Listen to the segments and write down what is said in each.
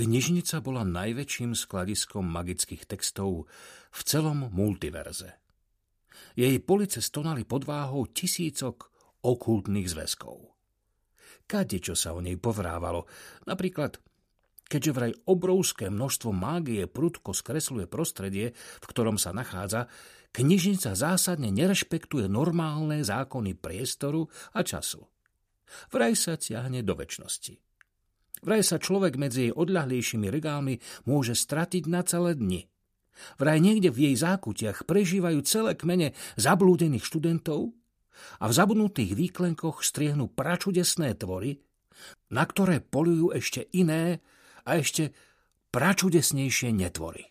Knižnica bola najväčším skladiskom magických textov v celom multiverze. Jej police stonali pod váhou tisícok okultných zväzkov. Kade, čo sa o nej povrávalo, napríklad keďže vraj obrovské množstvo mágie prudko skresluje prostredie, v ktorom sa nachádza, knižnica zásadne nerešpektuje normálne zákony priestoru a času. Vraj sa ťahne do väčšnosti. Vraj sa človek medzi jej odľahlejšími regálmi môže stratiť na celé dni. Vraj niekde v jej zákutiach prežívajú celé kmene zablúdených študentov a v zabudnutých výklenkoch striehnú pračudesné tvory, na ktoré polujú ešte iné a ešte pračudesnejšie netvory.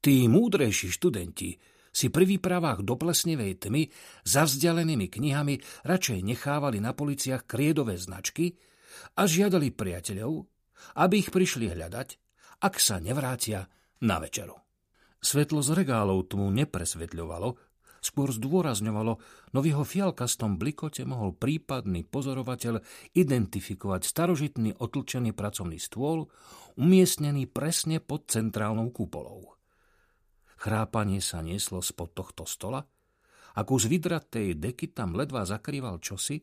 Tí múdrejší študenti si pri výpravách do plesnevej tmy za vzdialenými knihami radšej nechávali na policiach kriedové značky a žiadali priateľov, aby ich prišli hľadať, ak sa nevrátia na večeru. Svetlo z regálov tmu nepresvetľovalo, skôr zdôrazňovalo, no v jeho fialkastom blikote mohol prípadný pozorovateľ identifikovať starožitný otlčený pracovný stôl, umiestnený presne pod centrálnou kúpolou. Chrápanie sa nieslo spod tohto stola a kus vydratej deky tam ledva zakrýval čosi,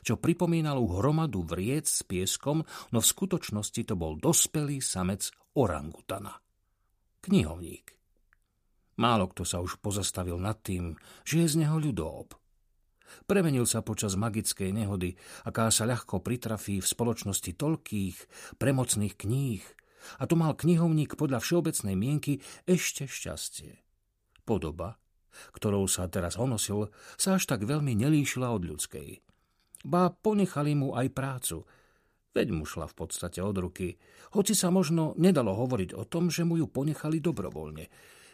čo pripomínalo hromadu vriec s pieskom, no v skutočnosti to bol dospelý samec orangutana. Knihovník. Málo kto sa už pozastavil nad tým, že je z neho ľudób. Premenil sa počas magickej nehody, aká sa ľahko pritrafí v spoločnosti toľkých premocných kníh, a to mal knihovník podľa všeobecnej mienky ešte šťastie. Podoba, ktorou sa teraz onosil, sa až tak veľmi nelíšila od ľudskej. Ba ponechali mu aj prácu, veď mu šla v podstate od ruky, hoci sa možno nedalo hovoriť o tom, že mu ju ponechali dobrovoľne.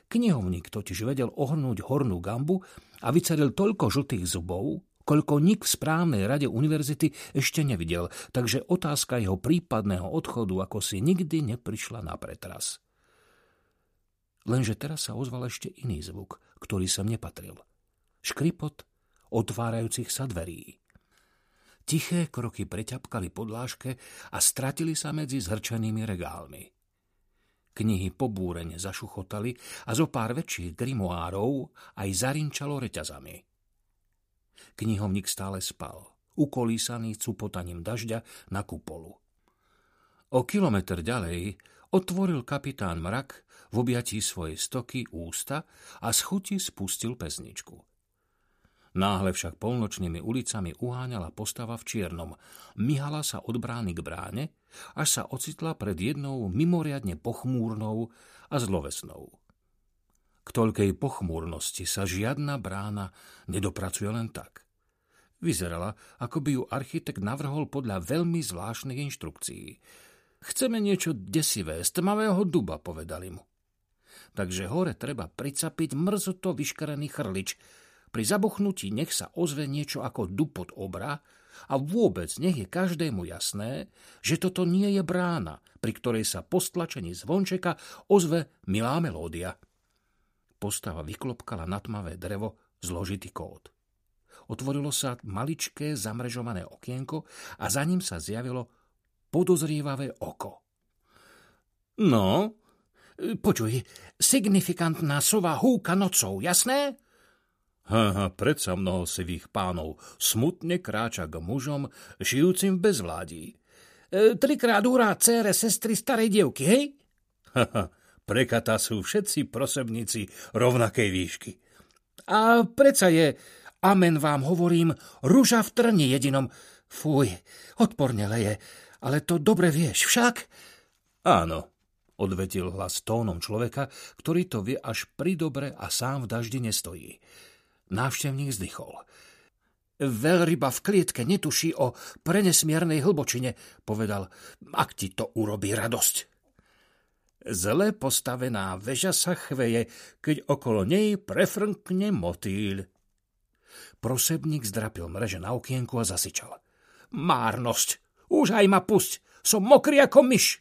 Knihovník totiž vedel ohrnúť hornú gambu a vyceril toľko žltých zubov, koľko nik v správnej rade univerzity ešte nevidel, takže otázka jeho prípadného odchodu ako si nikdy neprišla na pretras. Lenže teraz sa ozval ešte iný zvuk, ktorý sem nepatril. Škripot otvárajúcich sa dverí. Tiché kroky preťapkali podlážke a stratili sa medzi zhrčenými regálmi. Knihy pobúrene zašuchotali a zo pár väčších grimoárov aj zarinčalo reťazami. Knihovník stále spal, ukolísaný cupotaním dažďa na kupolu. O kilometr ďalej otvoril kapitán Mrak v objatí svojej stoky ústa a z chuti spustil pesničku. Náhle však polnočnými ulicami uháňala postava v čiernom, myhala sa od brány k bráne, až sa ocitla pred jednou mimoriadne pochmúrnou a zlovesnou. K toľkej pochmúrnosti sa žiadna brána nedopracuje len tak. Vyzerala, ako by ju architekt navrhol podľa veľmi zvláštnych inštrukcií. Chceme niečo desivé, z tmavého duba, povedali mu. Takže hore treba pricapiť mrzuto vyškarený chrlič, pri zabuchnutí nech sa ozve niečo ako dupot obra a vôbec nech je každému jasné, že toto nie je brána, pri ktorej sa po stlačení zvončeka ozve milá melódia. Postava vyklopkala na tmavé drevo zložitý kód. Otvorilo sa maličké zamrežované okienko a za ním sa zjavilo podozrievavé oko. No, počuj, signifikantná sova húka nocou, jasné? Haha, predsa mnoho sivých pánov smutne kráča k mužom, žijúcim v bezvládí. E, trikrát hurá cére sestry starej dievky, hej? Haha, prekata sú všetci prosebníci rovnakej výšky. A predsa je, amen vám hovorím, rúža v trni jedinom. Fuj, odporne leje, ale to dobre vieš, však? Áno, odvetil hlas tónom človeka, ktorý to vie až pri dobre a sám v daždi nestojí. Návštevník zdychol. Veľryba v klietke netuší o prenesmiernej hlbočine, povedal, ak ti to urobí radosť. Zle postavená väža sa chveje, keď okolo nej prefrnkne motýľ. Prosebník zdrapil mreže na okienku a zasičal. Márnosť! Už aj ma pusť! Som mokrý ako myš!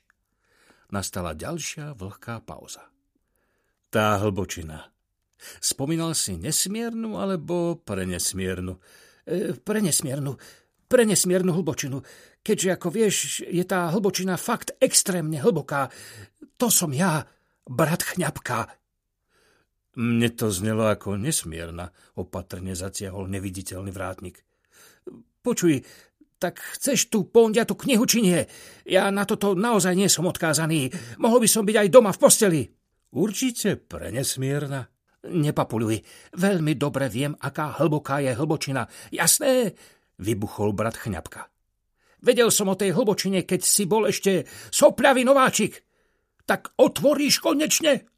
Nastala ďalšia vlhká pauza. Tá hlbočina, Spomínal si nesmiernu alebo prenesmiernu? E, prenesmiernu. pre nesmiernu hlbočinu, keďže, ako vieš, je tá hlbočina fakt extrémne hlboká. To som ja, brat Chňapka. Mne to znelo ako nesmierna, opatrne zatiahol neviditeľný vrátnik. Počuj, tak chceš tú pondiatu knihu, či nie? Ja na toto naozaj nie som odkázaný. Mohol by som byť aj doma v posteli. Určite prenesmierna. Nepapuluj. Veľmi dobre viem, aká hlboká je hlbočina. Jasné? Vybuchol brat Chňapka. Vedel som o tej hlbočine, keď si bol ešte sopľavý nováčik. Tak otvoríš konečne?